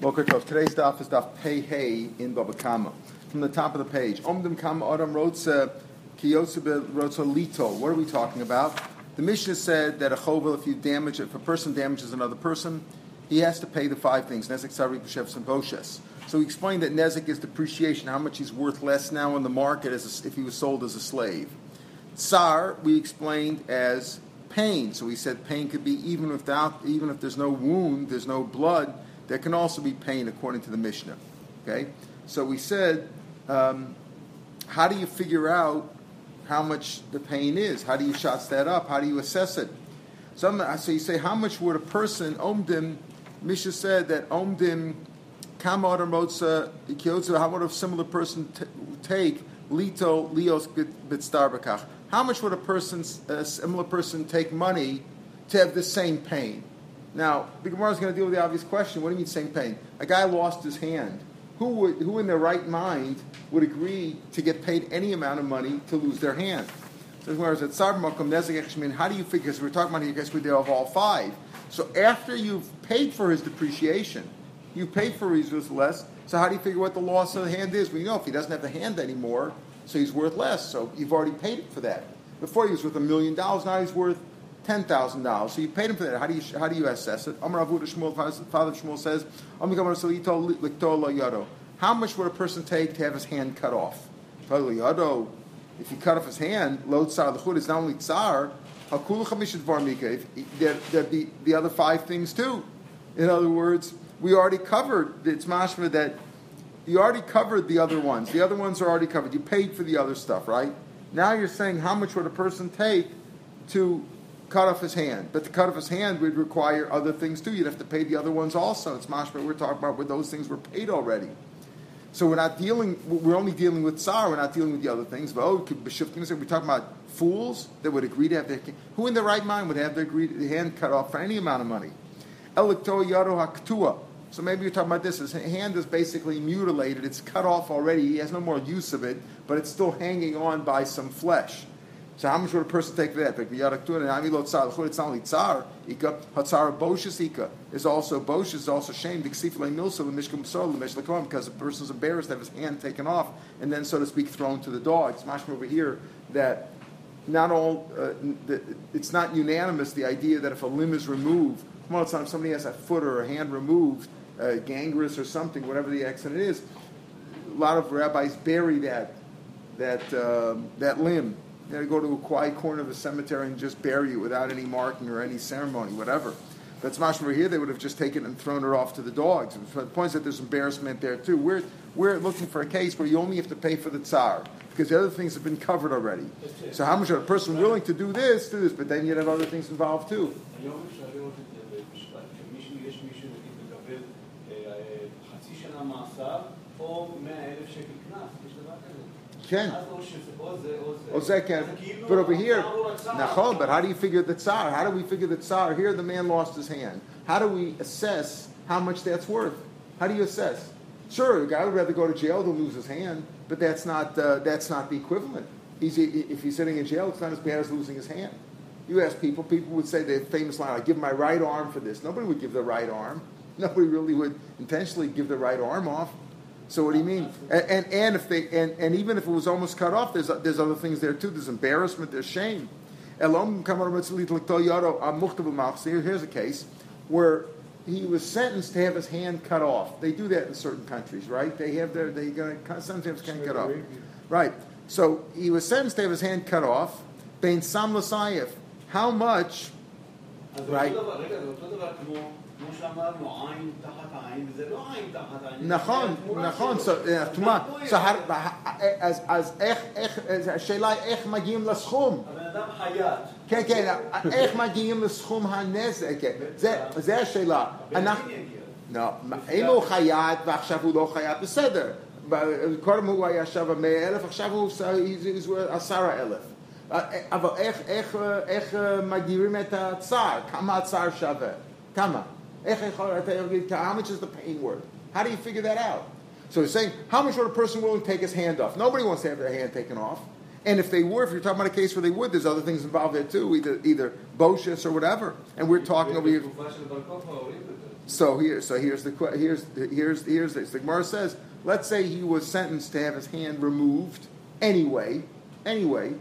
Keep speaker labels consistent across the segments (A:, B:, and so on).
A: Today's daf is daf Pei Hey in Baba Kama. From the top of the page. Omdim Kama Adam Rotza uh, Kiyotzabe Rotza Lito. What are we talking about? The Mishnah said that a chovel, if you damage, if a person damages another person, he has to pay the five things: nezek, sari, b'shevs, and boshes. So we explained that nezek is depreciation, how much he's worth less now in the market as a, if he was sold as a slave. Tsar we explained as pain. So we said pain could be even without, even if there's no wound, there's no blood there can also be pain according to the Mishnah. Okay? So we said, um, how do you figure out how much the pain is? How do you shots that up? How do you assess it? So, so you say, how much would a person, omdim, Mishnah said that omdim, kamadam rotza, how would a similar person t- take lito lios bitstarbakach? How much would a person, a similar person take money to have the same pain? Now, the Gemara is going to deal with the obvious question. What do you mean same pain? A guy lost his hand. Who, would, who in their right mind would agree to get paid any amount of money to lose their hand? So the Gemara said, how do you figure, because we're talking about here, we deal with all five. So after you've paid for his depreciation, you paid for his worth less, so how do you figure what the loss of the hand is? We well, you know if he doesn't have the hand anymore, so he's worth less. So you've already paid for that. Before he was worth a million dollars, now he's worth ten thousand dollars. So you paid him for that. How do you how do you assess it? Amar Shmuel, Father Shmuel says, How much would a person take to have his hand cut off? If you cut off his hand, lo tsar the is not only tsar, there'd be the other five things too. In other words, we already covered it's mashma that you already covered the other ones. The other ones are already covered. You paid for the other stuff, right? Now you're saying how much would a person take to cut off his hand. But to cut off his hand would require other things too. You'd have to pay the other ones also. It's mashma we're talking about where those things were paid already. So we're not dealing. We're only dealing with tsar. We're not dealing with the other things. But oh, could be shifting. we're talking about fools that would agree to have their who in their right mind would have their hand cut off for any amount of money. So maybe you're talking about this. His hand is basically mutilated. It's cut off already. He has no more use of it, but it's still hanging on by some flesh. So how much would a person take for that? It's not only tsar, ika, hatzara boshes ika is also boshes is also shame. Because the person is embarrassed to have his hand taken off and then, so to speak, thrown to the dogs. Mashma over here that not all uh, the, it's not unanimous the idea that if a limb is removed, well, it's not if somebody has a foot or a hand removed, uh, gangrenous or something, whatever the accident is. A lot of rabbis bury that that um, that limb know, go to a quiet corner of the cemetery and just bury it without any marking or any ceremony, whatever. That's mashma here. They would have just taken and thrown it off to the dogs. And The point is that there's embarrassment there too. We're we're looking for a case where you only have to pay for the tsar because the other things have been covered already. So how much are a person willing to do this, do this, but then you have other things involved too. כן. או זה כן. But over here, נכון, but how do you figure the tsar? How do we figure the tsar? Here the man lost his hand. How do we assess how much that's worth? How do you assess? Sure, the guy would rather go to jail than lose his hand, but that's not, uh, that's not the equivalent. He's, if he's sitting in jail, it's not as bad as losing his hand. You ask people, people would say the famous line, I give my right arm for this. Nobody would give the right arm. Nobody really would intentionally give the right arm off. So what do you mean? And, and, and if they and, and even if it was almost cut off, there's there's other things there too. There's embarrassment. There's shame. Here's a case where he was sentenced to have his hand cut off. They do that in certain countries, right? They have their they gonna sometimes can't cut off, right? So he was sentenced to have his hand cut off. How much? Right. נכון, נכון, תשמע, אז השאלה היא איך מגיעים לסכום.
B: הבן אדם חייט.
A: כן, כן, איך מגיעים לסכום הנזק, זה השאלה. לא, אם הוא חייט ועכשיו הוא לא חייט, בסדר. קודם הוא היה שווה מאה אלף, עכשיו הוא עשרה אלף. אבל איך מגדירים את הצער? כמה הצער שווה? כמה? How much is the pain worth? How do you figure that out? So he's saying, how much would a person willing to take his hand off? Nobody wants to have their hand taken off. And if they were, if you're talking about a case where they would, there's other things involved there too, either either Boshis or whatever. And we're talking over here. So here, so here's the here's here's here's this. The Gemara says, let's say he was sentenced to have his hand removed anyway. Anyway,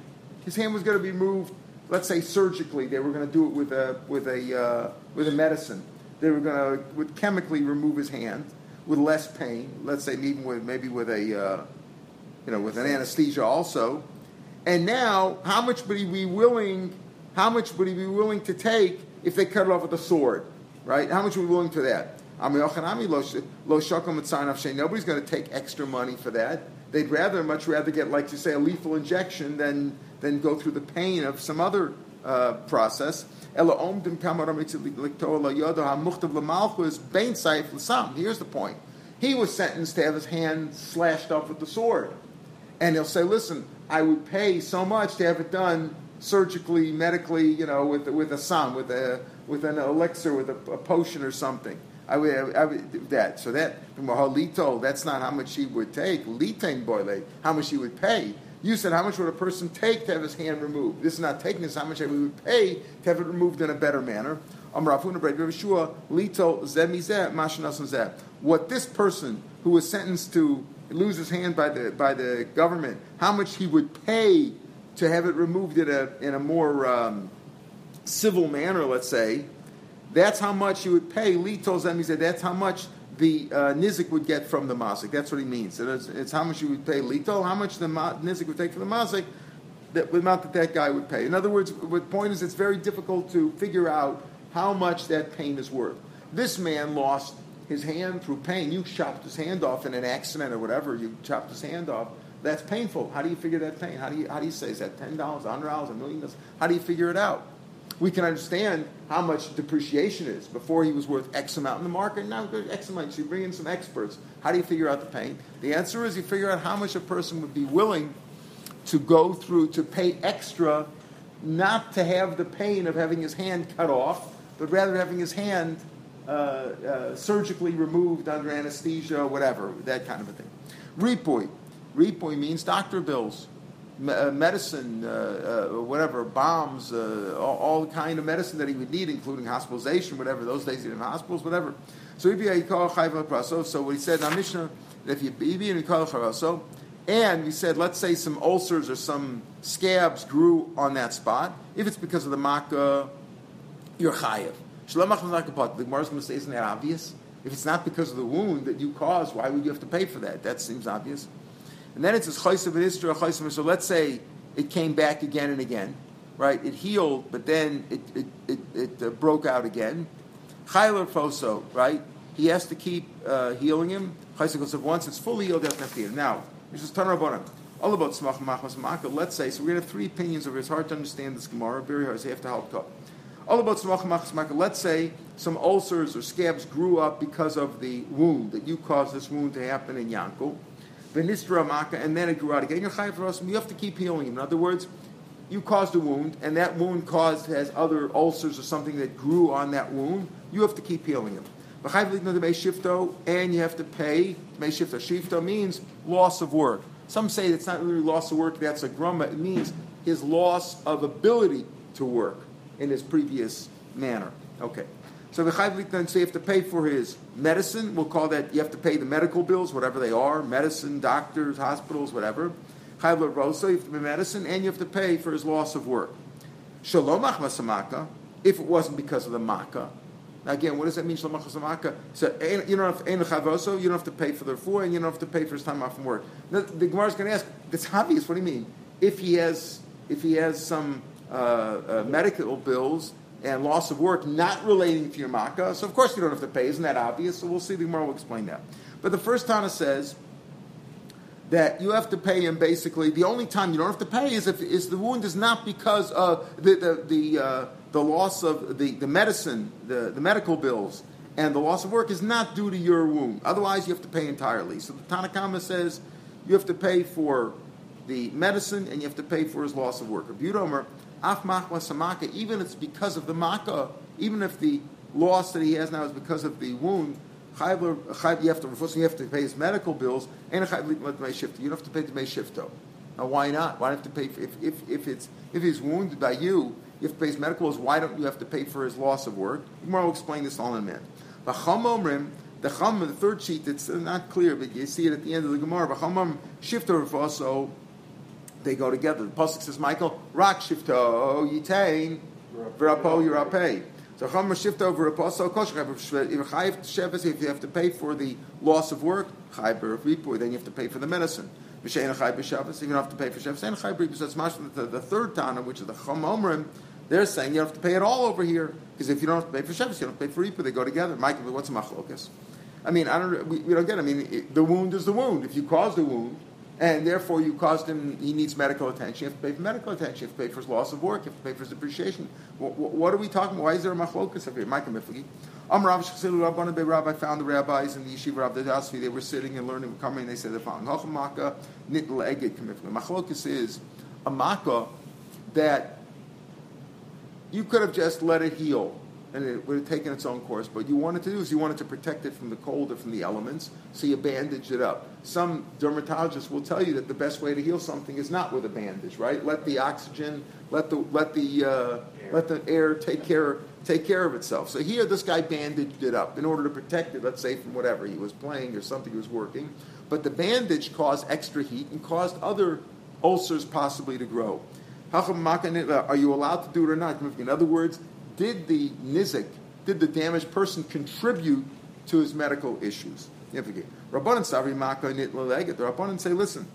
A: his hand was going to be removed. Let's say surgically, they were going to do it with a with a uh, with a medicine. They were going to would chemically remove his hand with less pain. Let's say even with maybe with a uh, you know with an anesthesia also. And now, how much would he be willing? How much would he be willing to take if they cut it off with a sword? Right? How much are we willing to that? Nobody's going to take extra money for that. They'd rather, much rather get, like you say, a lethal injection than, than go through the pain of some other uh, process. Here's the point. He was sentenced to have his hand slashed off with the sword. And he'll say, listen, I would pay so much to have it done surgically, medically, you know, with, with a son, with a with an elixir, with a, a potion or something. I would, I would that. So that lito, that's not how much he would take. Litain boile, how much he would pay. You said how much would a person take to have his hand removed? This is not taking this. How much we would pay to have it removed in a better manner? What this person who was sentenced to lose his hand by the by the government, how much he would pay to have it removed in a in a more um, civil manner, let's say, that's how much you would pay. Tells them, that's how much the uh, Nizik would get from the Mazik. That's what he means. It's, it's, how much you would pay Lito, how much the ma- Nizik would take for the Mazik, the amount that that guy would pay. In other words, the point is it's very difficult to figure out how much that pain is worth. This man lost his hand through pain. You chopped his hand off in an accident or whatever, you chopped his hand off. That's painful. How do you figure that pain? How do you, how do you say, is that $10, $100, a million? dollars? How do you figure it out? We can understand how much depreciation is. Before he was worth X amount in the market, now X amount. So you bring in some experts. How do you figure out the pain? The answer is you figure out how much a person would be willing to go through to pay extra, not to have the pain of having his hand cut off, but rather having his hand uh, uh, surgically removed under anesthesia, whatever, that kind of a thing. Repoi. Repoi means doctor bills. Uh, medicine, uh, uh, whatever, bombs, uh, all, all, kind of medicine that he would need, including hospitalization, whatever. Those days he didn't have hospitals, whatever. So So what he said, now Mishnah, if you be in so, and we said, let's say some ulcers or some scabs grew on that spot. If it's because of the makkah, you're chayiv. The Gemara is going to say, isn't that obvious? If it's not because of the wound that you caused, why would you have to pay for that? That seems obvious. And then it says chaysav istra chaysav. So let's say it came back again and again, right? It healed, but then it it, it, it uh, broke out again. Chayler foso, right? He has to keep uh, healing him. Chaysav goes once it's fully healed, doesn't to heal. Now, this is Tanarabonah. All about smach machmas maka. Let's say so. We're to have three opinions over. It's hard to understand this gemara. Very hard. So you have to help talk. All about smach machmas maka. Let's say some ulcers or scabs grew up because of the wound that you caused this wound to happen in Yankel and then it grew out again. You're You have to keep healing. Him. In other words, you caused a wound, and that wound caused has other ulcers or something that grew on that wound. You have to keep healing them. And you have to pay. Shifto. Shifto means loss of work. Some say it's not really loss of work, that's a grumma. It means his loss of ability to work in his previous manner. Okay. So the chayv then say you have to pay for his medicine. We'll call that you have to pay the medical bills, whatever they are, medicine, doctors, hospitals, whatever. Chayv rosa, you have to pay medicine, and you have to pay for his loss of work. Shalom masamaka, if it wasn't because of the. Now again, what does that mean? Shalom masamaka. So you don't have to, you don't have to pay for the four, and you don't have to pay for his time off from work. Now, the Gemara is going to ask. It's obvious. What do you mean? If he has, if he has some uh, uh, medical bills and loss of work not relating to your makkah. So of course you don't have to pay. Isn't that obvious? So we'll see. The will explain that. But the first Tana says that you have to pay him basically. The only time you don't have to pay is if is the wound is not because of the the the, uh, the loss of the, the medicine, the, the medical bills, and the loss of work is not due to your wound. Otherwise, you have to pay entirely. So the Tanakama says you have to pay for the medicine and you have to pay for his loss of work. Rabbi Omer, Af machma samaka, even if it's because of the makkah, even if the loss that he has now is because of the wound, you have to you have to pay his medical bills and you don't have to pay the shifto. Now why not? Why do you have to pay if, if, if it's if he's wounded by you you have to pay his medical bills. Why don't you have to pay for his loss of work? Gemara will explain this all in a minute. The Chum the Chum, the third sheet, it's not clear, but you see it at the end of the Gemara. But Chum Shifter also, they go together. The Pasuk says, Michael, Rak Shifto Yitain, V'rapo Yirapeh. So Chum shift over a paso kosher. If you have to pay for the loss of work, chayber ripu, then you have to pay for the medicine. V'shein chayber shabbos, you don't have to pay for shabbos. And chayber ripu. So it's the, third tana, which is the chum omrim. They're saying you have to pay it all over here because if you don't have to pay for shabbos, you don't pay for ripu. They go together. Michael, what's machlokas? I mean, I don't. We, we don't get. It. I mean, it, the wound is the wound. If you cause the wound, and therefore you caused him, he needs medical attention. You have to pay for medical attention. You have to pay for his loss of work. You have to pay for his depreciation. What, what are we talking about? Why is there a machlokas over here? Micah Miflagi. Am Rav Be Rabbi found the rabbis in the yeshiva of the Dasvi. They were sitting and learning, coming, and they said the following: Hachamaka nitl eged kamifli. Machlokas is a makkah that you could have just let it heal and it would have taken its own course. But you wanted to do is you wanted to protect it from the cold or from the elements, so you bandaged it up. Some dermatologists will tell you that the best way to heal something is not with a bandage, right? Let the oxygen, let the let the uh, let the air take care take care of itself. So here, this guy bandaged it up in order to protect it, let's say from whatever he was playing or something he was working. But the bandage caused extra heat and caused other ulcers possibly to grow. Are you allowed to do it or not? In other words, did the nizik, did the damaged person contribute to his medical issues? Rabbanan Savri Maka The Rabbanan say, listen,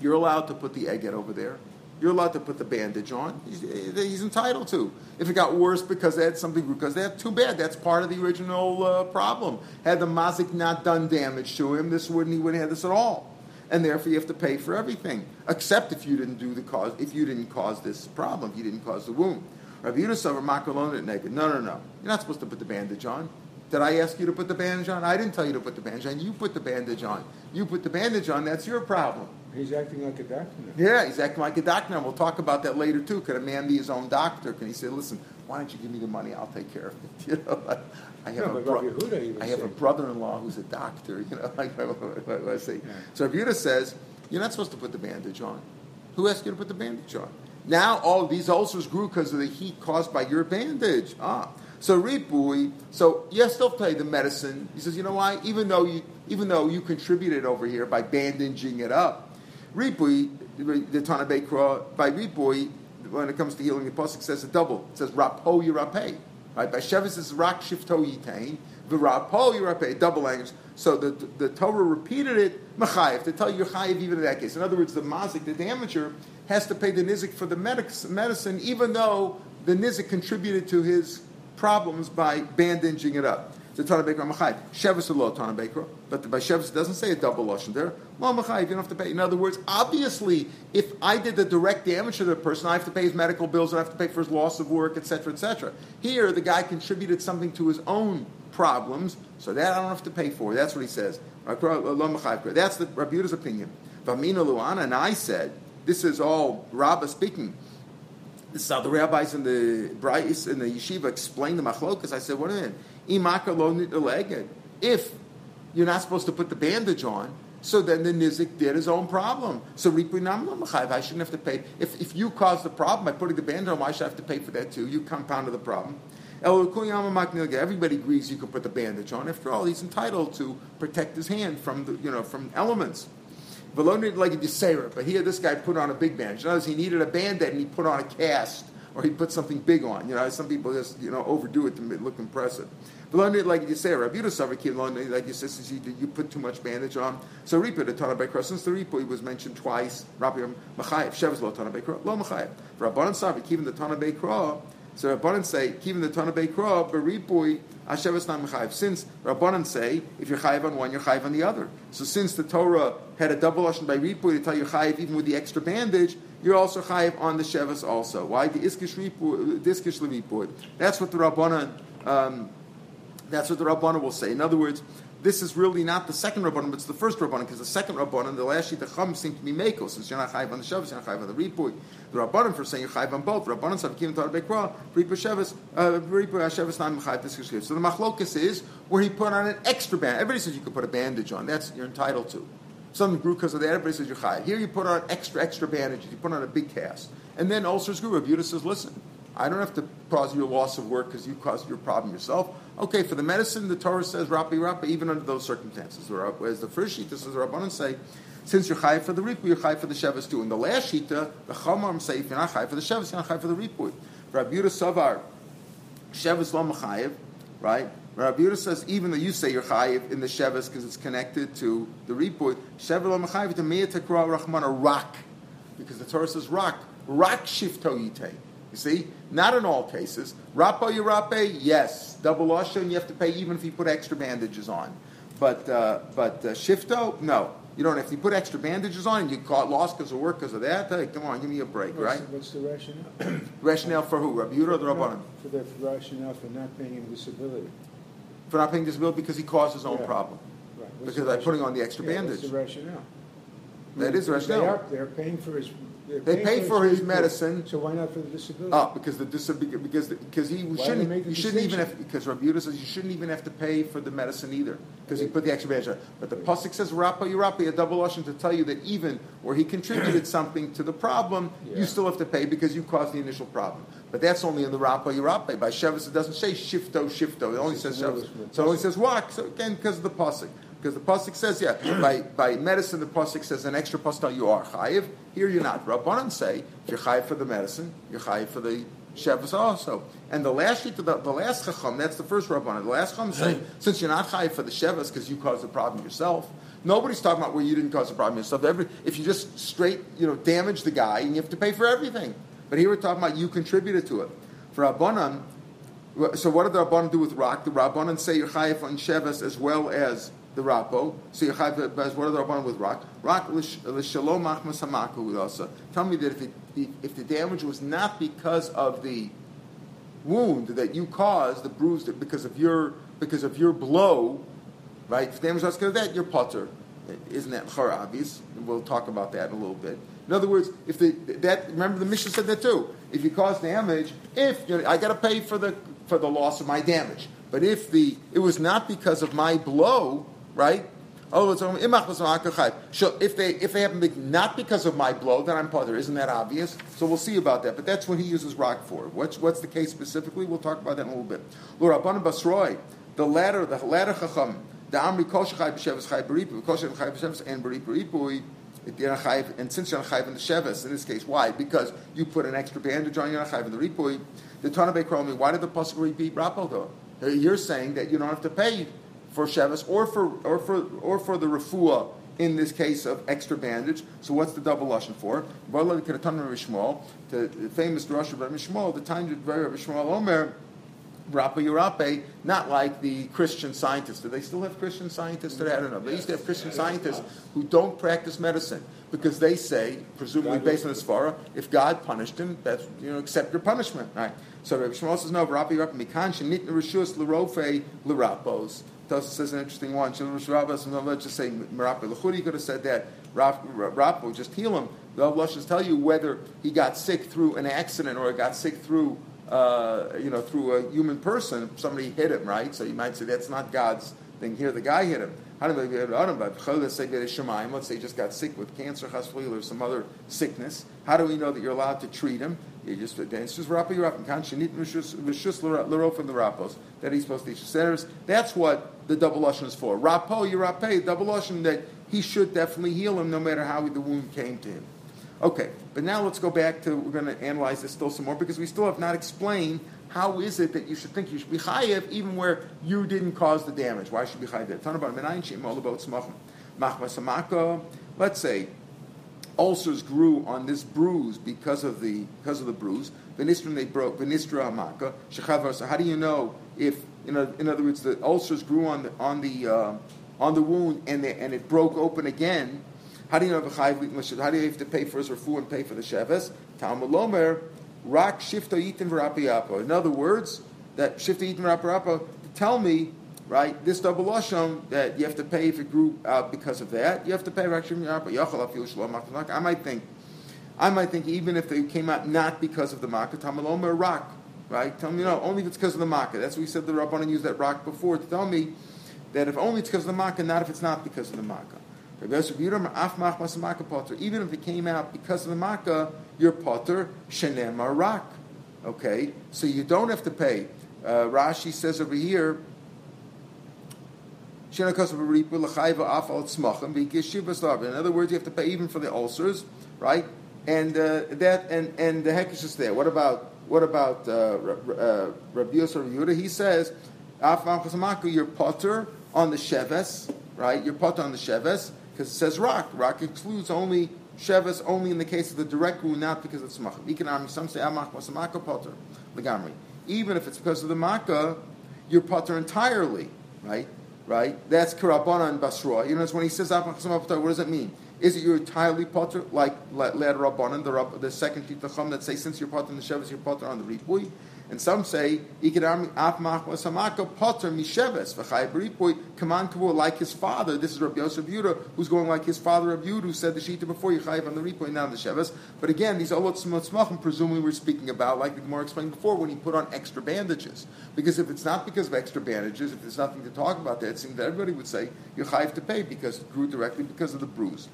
A: you're allowed to put the eget over there. You're allowed to put the bandage on. He's, he's, entitled to. If it got worse because they had something, because they had too bad. That's part of the original uh, problem. Had the mazik not done damage to him, this wouldn't he wouldn't have this at all. And therefore, you have to pay for everything, except if you didn't do the cause, if you didn't cause this problem, if you didn't cause the wound. Rabbi Yehuda over makalon naked. No, no, no. You're not supposed to put the bandage on. Did I ask you to put the bandage on? I didn't tell you to put the bandage on. You put the bandage on. You put the bandage on. That's your problem.
B: He's acting like a doctor. Now.
A: Yeah, he's acting like a doctor. And we'll talk about that later too. Could a man be his own doctor? Can he say, "Listen, why don't you give me the money? I'll take care of it." You know, I have
B: no,
A: a bro- I have a brother-in-law who's a doctor. You know, like I say. Yeah. So Rabbi says, "You're not supposed to put the bandage on. Who asked you to put the bandage on?" Now all these ulcers grew because of the heat caused by your bandage. Ah. So ripui, so you still pay the medicine. He says, you know why? Even though you even though you contributed over here by bandaging it up, ripui, the Tana Bekra, by ripui, when it comes to healing, the Pasuk says a double. It says rapo yirapeh. Right? By Shevis is rak shifto yitain, v'rapo yirapeh, double language. So the, the Torah repeated it, Machayev, to tell you Chayev even in that case. In other words, the mazik, the damager, has to pay the nizik for the medicine, even though the nizik contributed to his problems by bandaging it up. The Tana Baker Machayev. Shevis the law Tana Baker, but by Shevis doesn't say a double lashon there. Well, Machayev, you don't have to pay. In other words, obviously, if I did the direct damage to the person, I have to pay his medical bills, I have to pay for his loss of work, etc., etc. Here, the guy contributed something to his own problems, so that I don't have to pay for. That's what he says. That's the Rabbi Yudah's opinion. Vamina Luana, and I said, this is all Rabbah speaking. This is how the rabbis in the in the yeshiva explain the machlokas. I said, what a minute. If you're not supposed to put the bandage on, so then the nizik did his own problem. So I shouldn't have to pay. If, if you caused the problem by putting the bandage on, why should I have to pay for that too? You compounded the problem. Everybody agrees you can put the bandage on. After all, he's entitled to protect his hand from the, you know from elements. Velonid like a desera, but here this guy put on a big bandage. In other words, he needed a band-aid and he put on a cast, or he put something big on. You know, some people just you know overdo it to look impressive. Velonid like you say, Rabbi Yudasavik, like you says, you put too much bandage on. So Ripa the Tana Bekra, since the Ripa was mentioned twice, Rabbi Machayev, Shev's lo Tana Bekra, lo Machayev. For Rabbanan Savik, even the Tana Bekra, so Rabbanan say, even the Tana Bekra, Beripui, Hashevis Nam Chayiv. Since Rabbanan say, if you're Chayiv on one, you're Chayiv on the other. So since the Torah had a double Lashon by Ripui to tell you Chayiv even with the extra bandage, you're also Chayiv on the Shevis also. Why? The Iskish Ripui. That's what the Rabbanan, um, that's what the Rabbanan will say. In other words, this is really not the second Rabbanon, but it's the first Rabbanon, because the second Rabbanon, the last sheet, the Chum, seem to be Mako, since you're not Chayiv on the Shabbos, you're not Chayiv on the Ripui. The Rabbanon for saying you're Chayiv on both. Rabbanon said, Kim Tar Bekra, Ripui Shabbos, uh, Ripui Shabbos, not So the Machlokas is where he put on an extra band. Everybody says you could put a bandage on. That's, you're entitled to. Something grew because of that. Everybody says you're Chayiv. Here you put on extra, extra bandages. You put on a big cast. And then ulcers grew. Rabbi says, listen, I don't have to cause your loss of work because you caused your problem yourself. Okay, for the medicine, the Torah says rapi rapi, even under those circumstances. Whereas the first is the Rabbanan say, since you're high for the ripu, you're high for the shevis too. In the last shita, the chamam say, if you're not high for the shevis, you're not high for the ripu. Rabbi Yudah Savar, shevis lo mechayev, right? Rabbi Yehuda says, even though you say you're chayiv in the shevis because it's connected to the ripoy, shevis lo mechayev to meya tekra rachman a rock, because the Torah says rock, rock shifto yite. You see, not in all cases. Rapo yirape, yes, double lashon, you have to pay even if you put extra bandages on. But uh, but uh, shifto, no. You don't. If you put extra bandages on and you caught lost because of work because of that, hey, come on, give me a break,
B: What's,
A: right?
B: what's the rationale?
A: Rationale for who? Rabbi Yehuda or the Rabbanim?
B: For the rationale for not paying him disability.
A: For not paying disability because he caused his own
B: Yeah.
A: problem.
B: Right. What's
A: Because I'm putting on the extra
B: Yeah,
A: bandage.
B: What's the rationale?
A: That is the
B: They
A: rationale.
B: are, they're paying for his.
A: They pay for his medicine.
B: So why not for the disability?
A: Oh, because the disability because because he
B: Why
A: shouldn't
B: the
A: you shouldn't even have because Rabbi Yehuda says you shouldn't even have to pay for the medicine either because he put the extra bandage on. But the pasuk says rapa yirapi a double lashon to tell you that even where he contributed something to the problem,
B: Yeah.
A: you still have to pay because you caused the initial problem. But that's only in the rapa yirapi. By Shevis it doesn't say shifto shifto. It only
B: It's
A: says Shevis.
B: the
A: So it only says walk. So again, because of the pasuk. Because the pasuk says, yeah, by, by medicine, the pasuk says an extra pastel you are chayiv. Here you're not. Rabbanan say if you're chayiv for the medicine, you're chayiv for the shevis also. And the last sheet, the, the last chacham, that's the first rabbanan. The last chacham say since you're not chayiv for the shevis because you caused the problem yourself. Nobody's talking about where you didn't cause the problem yourself. Every, if you just straight, you know, damage the guy and you have to pay for everything. But here we're talking about you contributed to it. For rabbanan, so what did the Rabbanan do with rock? The Rabbanan say you're chayiv on Sheves as well as the Rapo. So chayiv as what are the Rabbanan with rock? Rock l'shalom machmas hamaku. Tell me that if, it, if the damage was not because of the wound that you caused, the bruise, because of your because of your blow, right? If damage was because of that, you're putter. Isn't that chara obvious? We'll talk about that in a little bit. In other words, if the that remember the mission said that too. If you cause damage, if you know, I got to pay for the for the loss of my damage, but if the it was not because of my blow, right? Oh, So if they if they happen not because of my blow, then I'm putter. Isn't that obvious? So we'll see about that. But that's what he uses rock for. What's what's the case specifically? We'll talk about that in a little bit. Lord Rabbanan Basroi, the latter the latter chacham, the Amri Kol Shechai B'Sheves Chai B'Ripu, Kol Shechai B'Sheves and B'Ripu And since you're not chayiv in the sheves, in this case, why? Because you put an extra bandage on, you're not chayiv in the ripui. The Tanabe Kromi, why did the pasuk repeat rapal though? You're saying that you don't have to pay for sheves or for or for or for the refuah in this case of extra bandage. So what's the double lashon for? V'lo l'keretan Rabbi Shmuel, the famous Rosh of Rabbi Shmuel, the time that Rabbi Shmuel Omer. Rapa Yurape, not like the Christian scientists. Do they still have Christian scientists today? I don't know. They used to have Christian scientists who don't practice medicine because they say, presumably based on the Svara, if God punished him, that's you know, accept your punishment. Right. So Rabbi Shmuel says, no, Rapa Yurape Mikan Shenit Rishus. Tosa says an interesting one. Let's just say Merape L'Chudi could have said that. Rapo, just heal him. The Lashons tell you whether he got sick through an accident or got sick through uh, you know, through a human person, somebody hit him, right? So you might say that's not God's thing. Here, the guy hit him. Let's say he just got sick with cancer, or some other sickness. How do we know that you're allowed to treat him? You just it's just rapi rapim kan shenit l'rof and the rapos that he's supposed to teach sinners. That's what the double lashon is for. Rapo yirape, double lashon that he should definitely heal him no matter how the wound came to him. Okay, but now let's go back to, we're going to analyze this still some more because we still have not explained how is it that you should think you should be chayev even where you didn't cause the damage. Why should you be chayev? Let's say ulcers grew on this bruise because of the because of the bruise. Venistrum they broke. Venistra amaka shechavar. So how do you know if you know? In other words, the ulcers grew on the on the uh, on the wound and and it broke open again. How do you know How do you have to pay for his refu and pay for the sheves? Talmud Lomer, rak shifto yitin v'rapiyapo. In other words, that shifto yitin v'rapiyapo, tell me, right, this double lashon that you have to pay if it grew out because of that. You have to pay. I might think, I might think even if they came out not because of the makkah, Talmud Lomer rak, right? Tell me no, only if it's because of the makkah. That's what we said the Rabbanan used that rock before to tell me that if only it's because of the makkah, not if it's not because of the makkah. Even if it came out because of the makkah, you're potter shenem rak. Okay, so you don't have to pay. Uh, Rashi says over here. In other words, you have to pay even for the ulcers, right? And uh, that and and the hekesh is there. What about what about uh, uh, Rabbi Yosef Yehuda? He says, "You're potter on the sheves, right? You're potter on the sheves because it says rock. Rock excludes only sheves only in the case of the direct rule, not because it's smachim. Economic, some say amach masamaka potter legamri. Even if it's because of the makkah, you're potter entirely, right? Right? That's karabanan basra. You know, when he says what does it mean? Is it you're entirely potter like led rabbanan, the, the second shitacham that say since you're potter in the sheves, you're potter on the ripui? And some say, like his father. This is Rabbi Yosef Yudah, who's going like his father Rabbi Yudah, who said the shita before you chayiv on the ripoy, now the sheves. But again, these olot smachim, presumably we're speaking about, like the Gemara explained before, when he put on extra bandages. Because if it's not because of extra bandages, if there's nothing to talk about there, it seems that everybody would say you're chayiv to pay because it grew directly because of the bruise.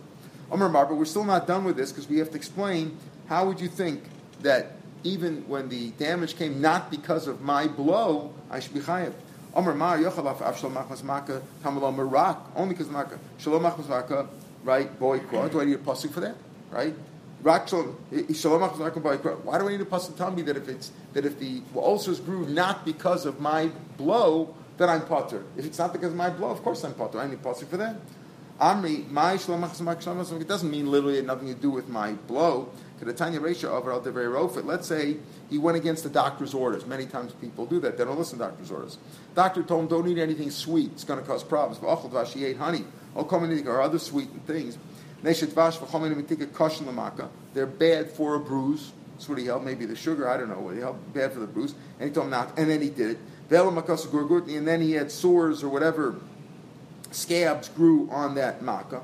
A: Omar Mar, but we're still not done with this because we have to explain how would you think that even when the damage came not because of my blow, I should be chayav. Omer Mar Yochalaf Av Shalom Machmas Maka Tamalom Marak only because Maka Shalom Machmas Maka right boy Do I need a pasuk for that? Right. Why do I need a pasuk tell me that if it's that if the ulcers grew not because of my blow, then I'm potter. If it's not because of my blow, of course I'm potter. I need a pasuk for that. Amri, my Shalom It doesn't mean literally it had nothing to do with my blow. Let's say he went against the doctor's orders. Many times people do that. They don't listen to doctor's orders. Doctor told him, don't eat anything sweet. It's going to cause problems. But he ate honey. Or other sweet things. They're bad for a bruise. That's what he held. Maybe the sugar, I don't know. What he held bad for the bruise. And he told him not. And then he did it. And then he had sores or whatever scabs grew on that makkah.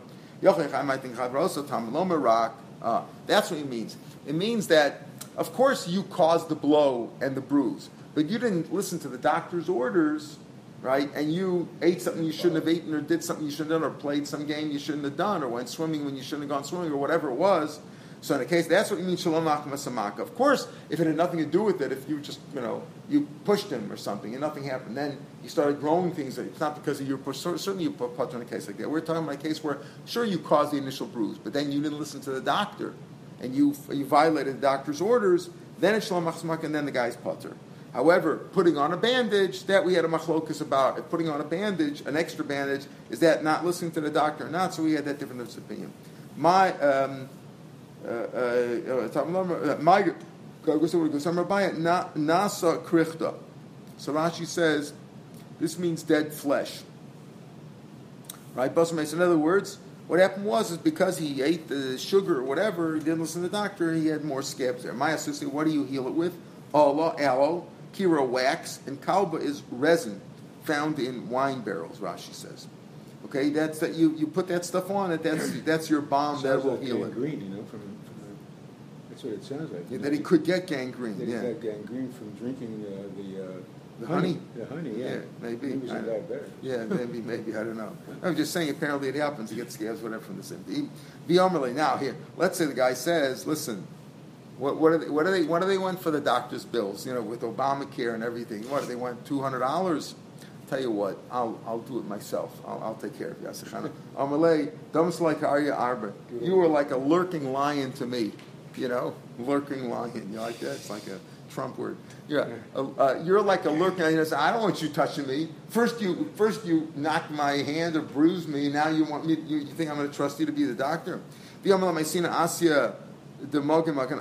A: Uh, that's what it means. It means that, of course, you caused the blow and the bruise, but you didn't listen to the doctor's orders, right? And you ate something you shouldn't have eaten, or did something you shouldn't have done, or played some game you shouldn't have done, or went swimming when you shouldn't have gone swimming, or whatever it was. So in a case, that's what you mean shalom samaka. Of course, if it had nothing to do with it, if you just you know you pushed him or something and nothing happened, then you started growing things. It's not because of your push. Certainly, you put in a case like that. We're talking about a case where sure you caused the initial bruise, but then you didn't listen to the doctor, and you you violated the doctor's orders. Then it's shalom samaka, and then the guy's putter. However, putting on a bandage, that we had a machlokus about. If putting on a bandage, an extra bandage, is that not listening to the doctor or not? So we had that different opinion. My um, Uh, uh, uh, Nasa krichta. So Rashi says this means dead flesh. Right? In other words, what happened was is because he ate the sugar or whatever, he didn't listen to the doctor, he had more scabs there. Maya says, what do you heal it with? Allah, aloe, kira wax, and kalba is resin found in wine barrels, Rashi says. Okay, that's that you, you put that stuff on it, that's that's your bomb that will heal it.
B: Green, you know, from what it sounds like.
A: Yeah, that he could get gangrene.
B: That
A: yeah.
B: he got gangrene from drinking uh, the. Uh,
A: the honey. honey.
B: The honey, yeah.
A: yeah maybe.
B: He was in that better.
A: Yeah, maybe, maybe. I don't know. I'm just saying, apparently it happens. He gets scabs, whatever, from the same. Be Now, here, let's say the guy says, listen, what, what, are they, what, are they, what do they want for the doctor's bills? You know, with Obamacare and everything. What do they want? $200? Tell you what, I'll, I'll do it myself. I'll, I'll take care of you. Amalei, dams like Arya Arba. You were like a lurking lion to me you know, lurking lion. You like that? It's like a Trump word. Yeah, uh, you're like a lurking lion. I don't want you touching me. First you, first you knocked my hand or bruised me. Now you want me? You, you think I'm going to trust you to be the doctor?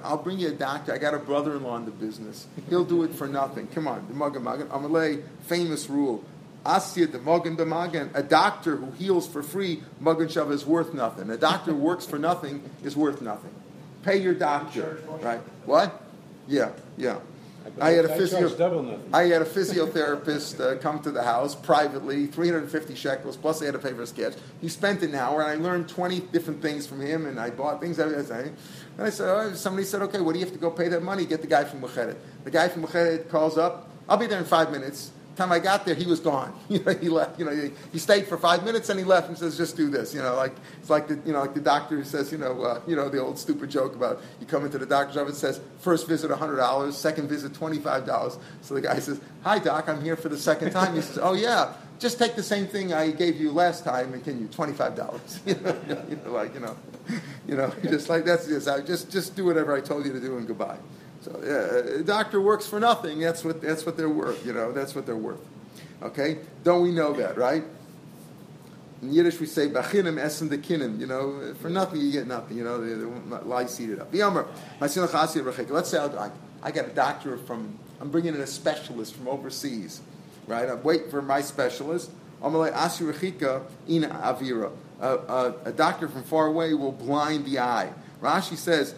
A: I'll bring you a doctor. I got a brother-in-law in the business. He'll do it for nothing. Come on, the Magan Magan. Amalei, famous rule. Asya the Magan the Magan. A doctor who heals for free, Magan Shav is worth nothing. A doctor who works for nothing is worth nothing. Pay your doctor, right? What? Yeah, yeah. I, had a physio- I had a physiotherapist uh, come to the house privately, 350 shekels, plus I had to pay for his sketch. He spent an hour, and I learned 20 different things from him, and I bought things. And I said, oh, somebody said, okay, what do you have to go pay that money? Get the guy from Mukheret. The guy from Mukheret calls up, I'll be there in five minutes. Time I got there, he was gone. You know, he left. You know, he, he stayed for five minutes and he left and says, "Just do this." You know, like it's like the you know like the doctor who says, you know, uh, you know the old stupid joke about you come into the doctor's office says first visit hundred dollars, second visit twenty five dollars. So the guy says, "Hi doc, I'm here for the second time." He says, "Oh yeah, just take the same thing I gave you last time and can you twenty five dollars?" you, know, like you know, you know, just like that's just I just just do whatever I told you to do and goodbye. So yeah, a doctor works for nothing. That's what that's what they're worth. You know, that's what they're worth. Okay, don't we know that, right? In Yiddish we say "bachinim essen de kinim." You know, for nothing you get nothing. You know, they, they lie seated up. Let's say I, I got a doctor from. I'm bringing in a specialist from overseas, right? I'm waiting for my specialist. Ina avira. A doctor from far away will blind the eye. Rashi says,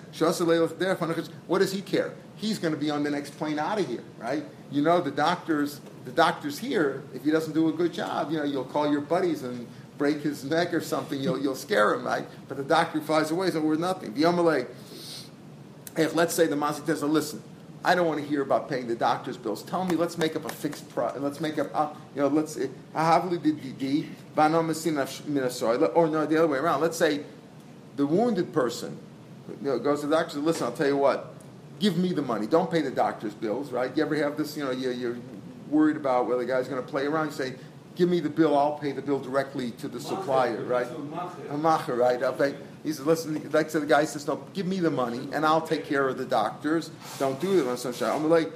A: what does he care? He's going to be on the next plane out of here, right? You know, the doctor's the doctor's here. If he doesn't do a good job, you know, you'll call your buddies and break his neck or something. You'll, you'll scare him, right? But the doctor flies away, so we're nothing. The Amalek, if let's say the Mazik says, listen, I don't want to hear about paying the doctor's bills. Tell me, let's make up a fixed price. Let's make up, uh, you know, let's, or no, the other way around. Let's say the wounded person you know, goes to the doctor listen, I'll tell you what, give me the money. Don't pay the doctor's bills, right? You ever have this, you know, you, you're worried about whether the guy's going to play around. You say, give me the bill, I'll pay the bill directly to the supplier, right? A macher, right? I'll pay. He says, listen, like so the guy says, no, give me the money and I'll take care of the doctors. Don't do it. On sunshine. I'm like,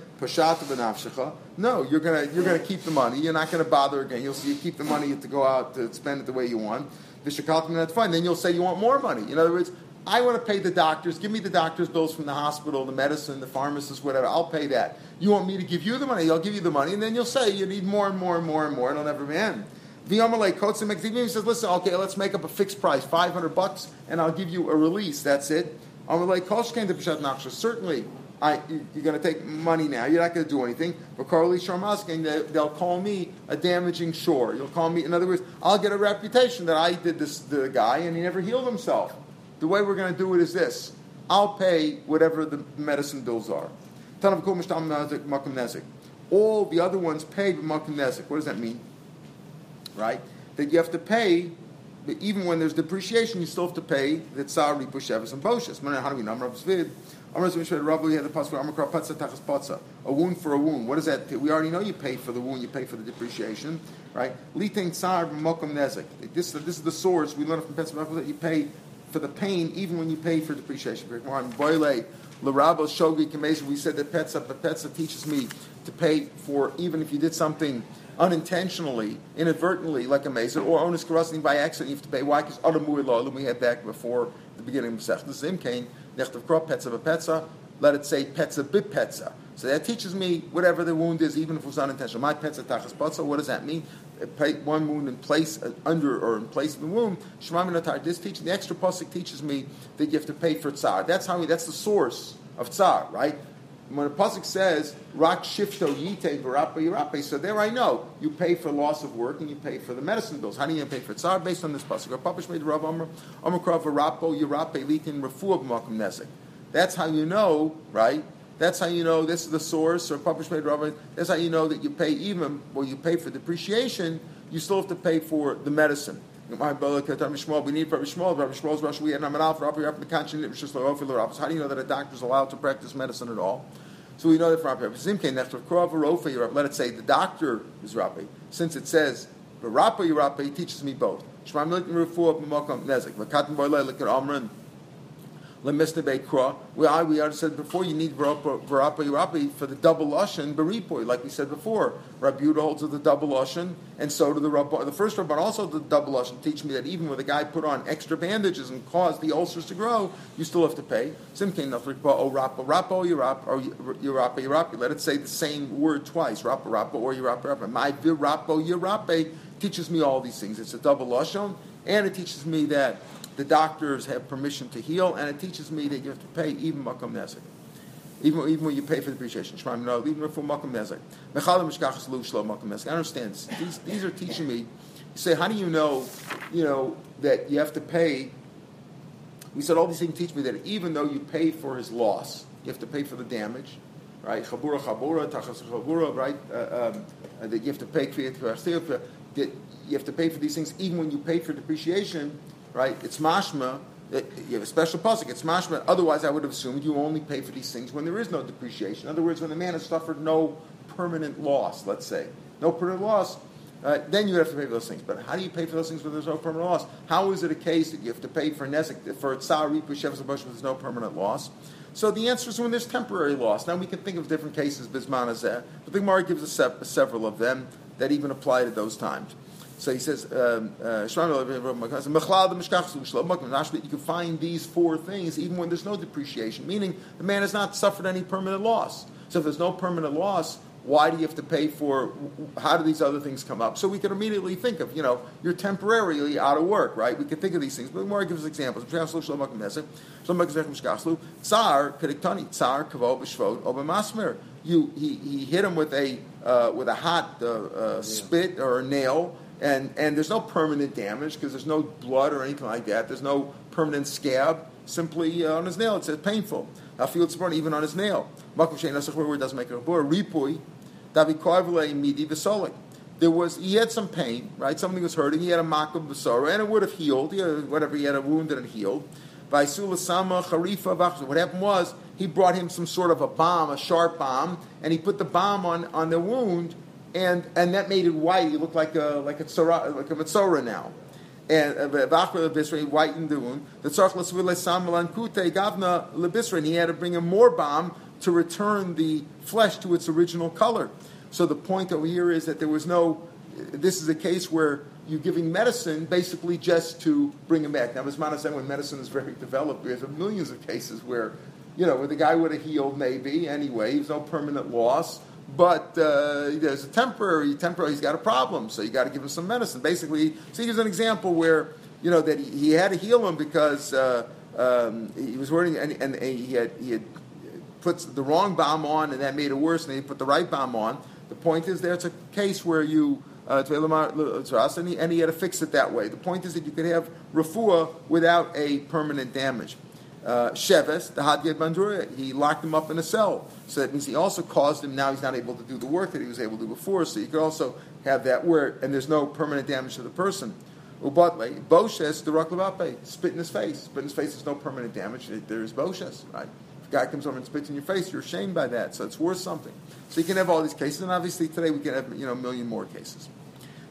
A: no, you're gonna you're gonna keep the money. You're not gonna bother again. You'll see you keep the money to go out to spend it the way you want. That's fine. Then you'll say you want more money. In other words, I want to pay the doctors. Give me the doctor's bills from the hospital, the medicine, the pharmacist, whatever. I'll pay that. You want me to give you the money? I'll give you the money, and then you'll say you need more and more and more and more. It'll never end. V'yamalei kotzim He says, "Listen, okay, let's make up a fixed price, five hundred bucks, and I'll give you a release. That's it." Amalei koshkein to pshat nachshas. Certainly, I, you're going to take money now. You're not going to do anything. But Carly Sharmasking, they'll call me a damaging shore. You'll call me, in other words, I'll get a reputation that I did this to the guy and he never healed himself. The way we're going to do it is this I'll pay whatever the medicine bills are. All the other ones pay Makim Nezik. What does that mean? Right? That you have to pay, but even when there's depreciation, you still have to pay the Tsar, Ripushevis, and Boshes. How do we know? A wound for a wound. What is that? We already know you pay for the wound, you pay for the depreciation, right? Nezik. This, this is the source we learn from Pennsylvania that you pay for the pain, even when you pay for depreciation. We said that Petza, but Petza teaches me to pay for even if you did something unintentionally, inadvertently, like a mason, or onus karasni by accident, you have to pay. Why? Because other mu'ilol, we had back before the beginning of Masech. The Zimkain, Nechtav Krop, Petza, Petza, let it say Petza, Bit Petza. So that teaches me whatever the wound is, even if it was unintentional. My Petza, Tachas Petza, what does that mean? one wound in place uh, under or in place of the womb. Shema This teaching the extra pasuk teaches me that you have to pay for tsar. That's how we, that's the source of tsar, right? When a pasuk says rak shifto yite v'rapa yirape, so there I know you pay for loss of work and you pay for the medicine bills. How do you pay for tsar based on this pasuk? Papish made Rav Amr Amrakrav v'rapo yirape litin refuah b'makom nesek. That's how you know, right? That's how you know this is the source, or published Rabbi. That's how you know that you pay even well. you pay for depreciation, you still have to pay for the medicine. My brother, We need Rabbi Shmuel. Rabbi Shmuel's Rosh. We had Namanal for Rabbi Rabbi Kanchin. It was just How do you know that a doctor is allowed to practice medicine at all? So we know that from Rabbi Zimke. Next, let it say the doctor is Rabbi. Since it says Rabbi he teaches me both. Look at We, said before, you need Varapa Yurapi for the double Lashon, Baripoy, like we said before. Rabbi Yudah holds of the double Lashon, and so do the Rabban. The first Rabban also the double Lashon teach me that even when a guy put on extra bandages and caused the ulcers to grow, you still have to pay. Simkin Nafrikba, O oh, Rapa, oh, Rapa, or oh, Yurapa, or Yurapa, Yurapi. Let it say the same word twice, Rapa, Rapa, or Yurapa, Yurapa. My Virapo, Yurape eh, teaches me all these things. It's a double Lashon, and it teaches me that the doctors have permission to heal, and it teaches me that you have to pay even makom nezik. Even, even when you pay for the depreciation. Shemaim no, even for makom nezik. I understand. These, these are teaching me. You say, how do you know, you know, that you have to pay? We said all these things teach me that even though you pay for his loss, you have to pay for the damage. right? Chabura chabura, tachas chabura, right? Uh, um, that you have to pay that you have to pay for these things even when you pay for depreciation, right? It's mashma. You have a special pasuk. It's mashma. Otherwise, I would have assumed you only pay for these things when there is no depreciation. In other words, when the man has suffered no permanent loss, let's say, no permanent loss, uh, then you have to pay for those things. But how do you pay for those things when there's no permanent loss? How is it a case that you have to pay for nezek for tsar ripu shevas when there's no permanent loss? So the answer is when there's temporary loss. Now we can think of different cases, bisman azeh, but the Gemara gives us several of them that even apply to those times. So he says, um, uh, you can find these four things even when there's no depreciation, meaning the man has not suffered any permanent loss. So if there's no permanent loss, why do you have to pay for? How do these other things come up? So we can immediately think of, you know, you're temporarily out of work, right? We can think of these things. But more gives us examples. Tsar, Tsar, Kavod. You, he, he hit him with a, uh, with a hot uh, uh, spit or a nail, and, and there's no permanent damage because there's no blood or anything like that. There's no permanent scab. Simply uh, on his nail, it says painful. I feel it's even on his nail. Where it doesn't make a ripui, midi There was he had some pain, right? Something was hurting. He had a makom v'sora, and it would have healed. He had, whatever he had a wound and it healed. What happened was he brought him some sort of a bomb, a sharp bomb, and he put the bomb on, on the wound, and, and that made it white. He looked like a like a tzara, like a mitzora now. And v'achra uh, lebisra, he whitened the wound. The tzarch l'svile samal kute gavna lebisra, and he had to bring a more bomb to return the flesh to its original color. So the point over here is that there was no. This is a case where you're giving medicine basically just to bring him back. Now, as Mana said, when medicine is very developed, there's millions of cases where, you know, where the guy would have healed maybe anyway. There's no permanent loss, but uh, there's a temporary. Temporary, he's got a problem, so you got to give him some medicine. Basically, so here's an example where you know that he, he had to heal him because. Uh, um, he was wearing, and, and, he had he had puts the wrong bomb on and that made it worse, and he put the right bomb on. The point is, there's a case where you uh, and, he, and he had to fix it that way. The point is that you could have refuah without a permanent damage. Uh, Sheves, the Hadiyad Bandura, he locked him up in a cell. So that means he also caused him, now he's not able to do the work that he was able to do before. So you could also have that where, and there's no permanent damage to the person. Ubatle, Boshes, the Raklabape, spit in his face. Spit in his face, there's no permanent damage. There's Boshes, right? If a guy comes over and spits in your face, you're ashamed by that, so it's worth something. So you can have all these cases, and obviously today we can have you know a million more cases.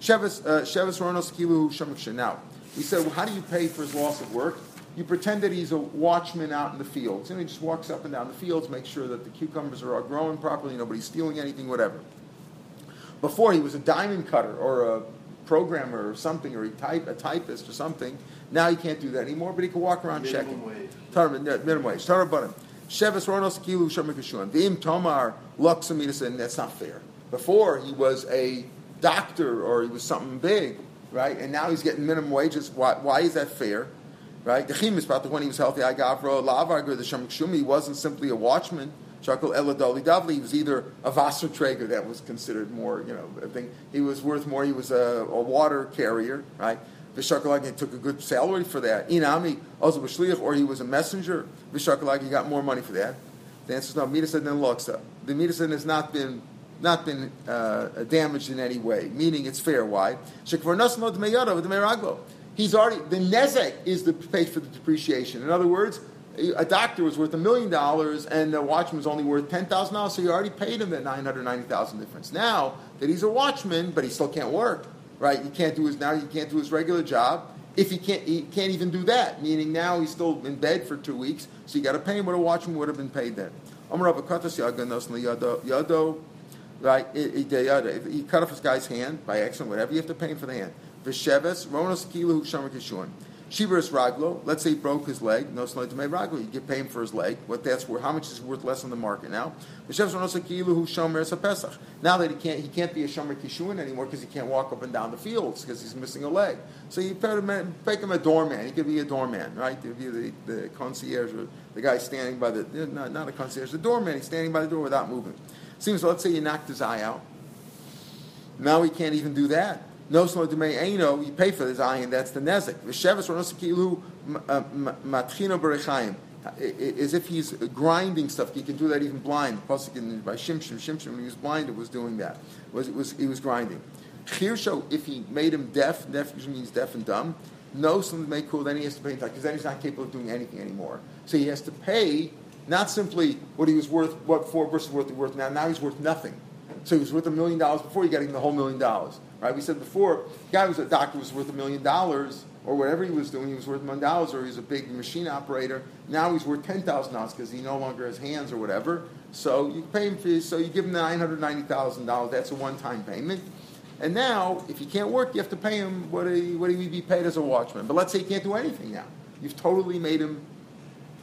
A: Shevis uh, Ronos Kilu Shemiksha. Now, we said, well, how do you pay for his loss of work? You pretend that he's a watchman out in the fields, and he just walks up and down the fields, makes sure that the cucumbers are all growing properly, nobody's stealing anything, whatever. Before he was a diamond cutter or a programmer or something, or a, type, a typist or something. Now he can't do that anymore, but he can walk around
C: minimum
A: checking.
C: Wage.
A: Minimum wage. Minimum wage. Shevis Ronos Kilu. Vim Tomar Luxamidus, and that's not fair. Before he was a doctor or he was something big, right? And now he's getting minimum wages. Why, why is that fair? Right? The Chim about when he was healthy, I got Agavro, Lavarger, the Shemikshumi, he wasn't simply a watchman. Shakal Eladoli Davli, he was either a Wasserträger, that was considered more, you know, I think he was worth more, he was a, a water carrier, right? Vishakalagi took a good salary for that. Inami, also or he was a messenger. Vishakalagi got more money for that. The answer is no. Midasan then loksa. The midasan has not been not been uh, damaged in any way, meaning it's fair. Why? He's already the nezek is the pay for the depreciation. In other words, a doctor was worth a million dollars and the watchman was only worth ten thousand dollars, so you already paid him that nine hundred ninety thousand difference. Now that he's a watchman, but he still can't work, right? He can't do his now. He can't do his regular job. If he can't, he can't even do that. Meaning now he's still in bed for two weeks. So you got to pay him what a watchman would have been paid then. Right? He cut off his guy's hand by accident, whatever. You have to pay him for the hand. Visheves ronos kilu shamer kishun. Shiveris raglo. Let's say he broke his leg. No slide to make raglo. You get paid for his leg. What that's worth? How much is worth less on the market now? Ronos. Now that he can't, he can't be a shomer kishun anymore because he can't walk up and down the fields because he's missing a leg. So you make him a doorman. He could be a doorman, right? He'd be the, the concierge or the guy standing by the not, not a concierge, the doorman. He's standing by the door without moving. Seems. Let's say you knocked his eye out. Now he can't even do that. No slow aino, you pay for his eye, and that's the nezek. V'sheves ronosakilu uh, matchino berechaim. i- i- as if he's grinding stuff. He can do that even blind. Pasuk in by Shimshon, Shimshon when he was blind, it was doing that. Was it was he was grinding. Chirsho, if he made him deaf, deaf usually means deaf and dumb. No, something made cool. Then he has to pay because then he's not capable of doing anything anymore. So he has to pay not simply what he was worth, what for versus what he's worth now. Now he's worth nothing. So he was worth a million dollars before he got even the whole million dollars, right? We said before, the guy who was a doctor was worth a million dollars, or whatever he was doing, he was worth a million dollars, or he was a big machine operator. Now he's worth ten thousand dollars because he no longer has hands or whatever. So you pay him for, so you give him the nine hundred ninety thousand dollars. That's a one-time payment. And now, if he can't work, you have to pay him what he, what he would be paid as a watchman. But let's say he can't do anything now. You've totally made him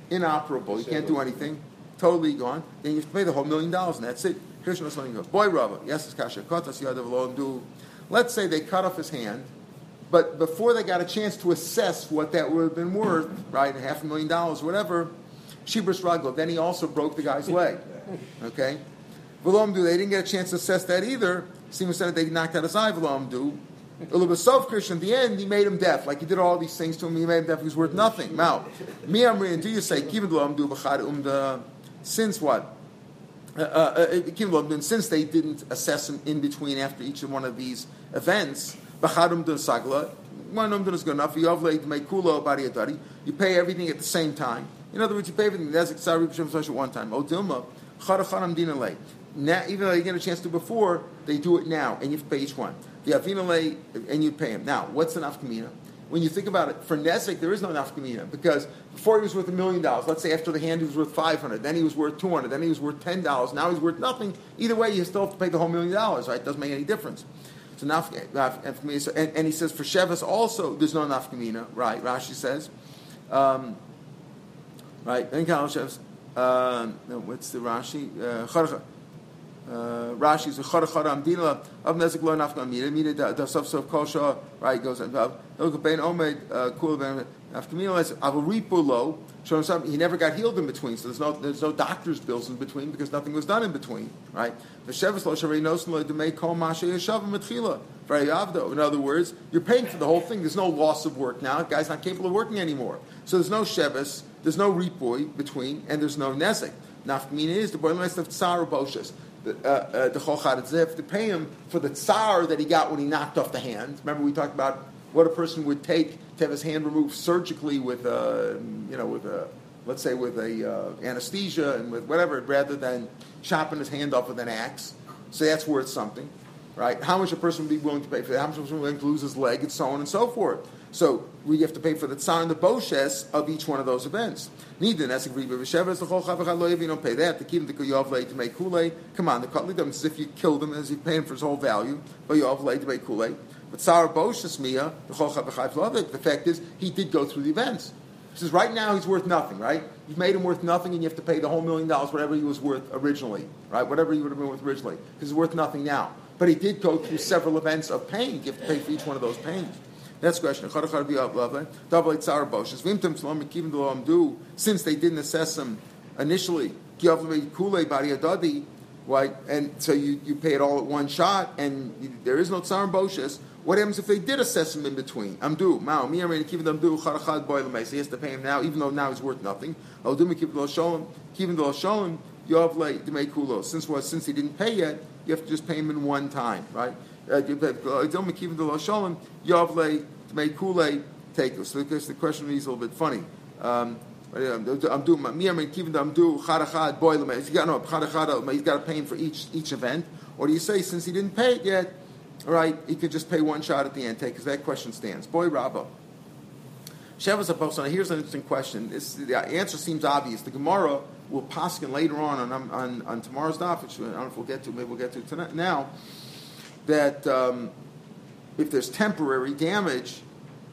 A: inoperable. He can't do anything. Totally gone. Then you have to pay the whole million dollars, and that's it. Here's Krishna something goes, boy Rava, yes, it's kasha. Kotas yadav lo do. Let's say they cut off his hand, but before they got a chance to assess what that would have been worth, right, half a million dollars, whatever, Shibris Raglo, then he also broke the guy's leg. Okay? V'lo they didn't get a chance to assess that either. Simon said they knocked out his eye, v'lo. A little bit self Christian. At the end, he made him deaf. Like he did all these things to him, he made him deaf. He was worth nothing. Now, me amrin, do you say kiven lo do umda? Since what? Uh, uh, kiven since they didn't assess him in between after each one of these events. You pay everything at the same time. In other words, you pay everything. That's at one time. Now, even though you get a chance to before, they do it now, and you pay each one. The and you pay him. Now, what's an afkamina? When you think about it, for Nesek, there is no nafkamina because before he was worth a million dollars. Let's say after the hand he was worth five hundred, then he was worth two hundred, then he was worth ten dollars. Now he's worth nothing. Either way, you still have to pay the whole million dollars. Right? It doesn't make any difference. So naf, naf so, and, and, he says for Shevas also there's no nafkamina. Right? Rashi says, um, right? Then Shevas. Uh, no, what's the Rashi? Uh, Rashi is chara chara amdina of nezik lo nafka amida amida da sof sof right goes and uh, look ben omed uh, kul ben afkamina is avaripu lo something he never got healed in between. So there's no there's no doctor's bills in between because nothing was done in between right? The shevus lo sharei nosen lo demei kol masha yeshav avdo in other words you're paying for the whole thing. There's no loss of work now. The guy's not capable of working anymore. So there's no shevus there's no ripoy between and there's no nezik nafkamina is the boy of tsar boshes the uh, the Chochad to pay him for the tsar that he got when he knocked off the hand. Remember, we talked about what a person would take to have his hand removed surgically with a, you know, with a, let's say with a uh, anesthesia and with whatever, rather than chopping his hand off with an axe. So that's worth something, right? How much a person would be willing to pay for that? How much a person would be willing to lose his leg, and so on and so forth. So we have to pay for the tsar and the boshes of each one of those events. Neither that's agree with Shevas the Chol Chavachad Lo You don't pay that. Keep him to Yovle to make Kool Come on, the Kotli them as if you killed him as you pay him for his whole value. But Yovle to make Kool But tsar boshes Mia the Chol Chavachad Lo The fact is he did go through the events. He says right now he's worth nothing, right? You've made him worth nothing, and you have to pay the whole million dollars, whatever he was worth originally, right? Whatever he would have been worth originally, because he's worth nothing now. But he did go through several events of pain. You have to pay for each one of those pains. Next question. Since they didn't assess him initially, right? And so you, you pay it all at one shot, and you, there is no tsar boshes. What happens if they did assess him in between? Amdu, mao, mi amin kivin amdu charachad boy he has to pay him now, even though now he's worth nothing. Since what? Since he didn't pay yet, you have to just pay him in one time, right? Odu mi kivin lo sholem, yov le demay kule. Take us. So the question is a little bit funny. Um, um I'm doing me. I'm I'm do charachad He's got no charachad. Um, he's got to pay him for each each event, or do you say since he didn't pay it yet, all right, he could just pay one shot at the end? Take because that question stands. Boy, Rabba. Shavas Apostle. Here's an interesting question. This, the answer seems obvious. The Gemara will paskin later on on, on, on tomorrow's daf, which I don't know if we'll get to. Maybe we'll get to tonight. Now that um, if there's temporary damage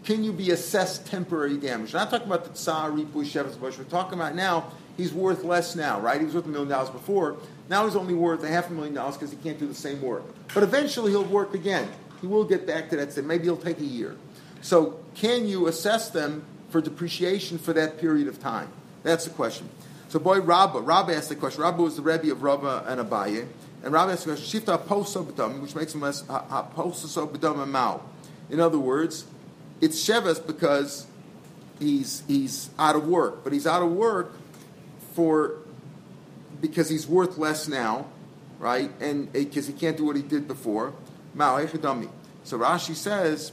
A: can you be assessed temporary damage? We're not talking about the Tsar, Ripu, Shevas, Bush. We're talking about now, he's worth less now, right? He was worth a million dollars before. Now he's only worth a half a million dollars because he can't do the same work. But eventually he'll work again. He will get back to that. Maybe it'll take a year. So can you assess them for depreciation for that period of time? That's the question. So boy, Rabba, Rabba asked the question. Rabba was the Rebbe of Rabba and Abaye. And the question, Shifta poso which makes him less poso b'dam mao. In other words, it's Sheves because he's, he's out of work. But he's out of work for because he's worth less now, right? And eh, because he can't do what he did before. Ma'oichadami. So Rashi says,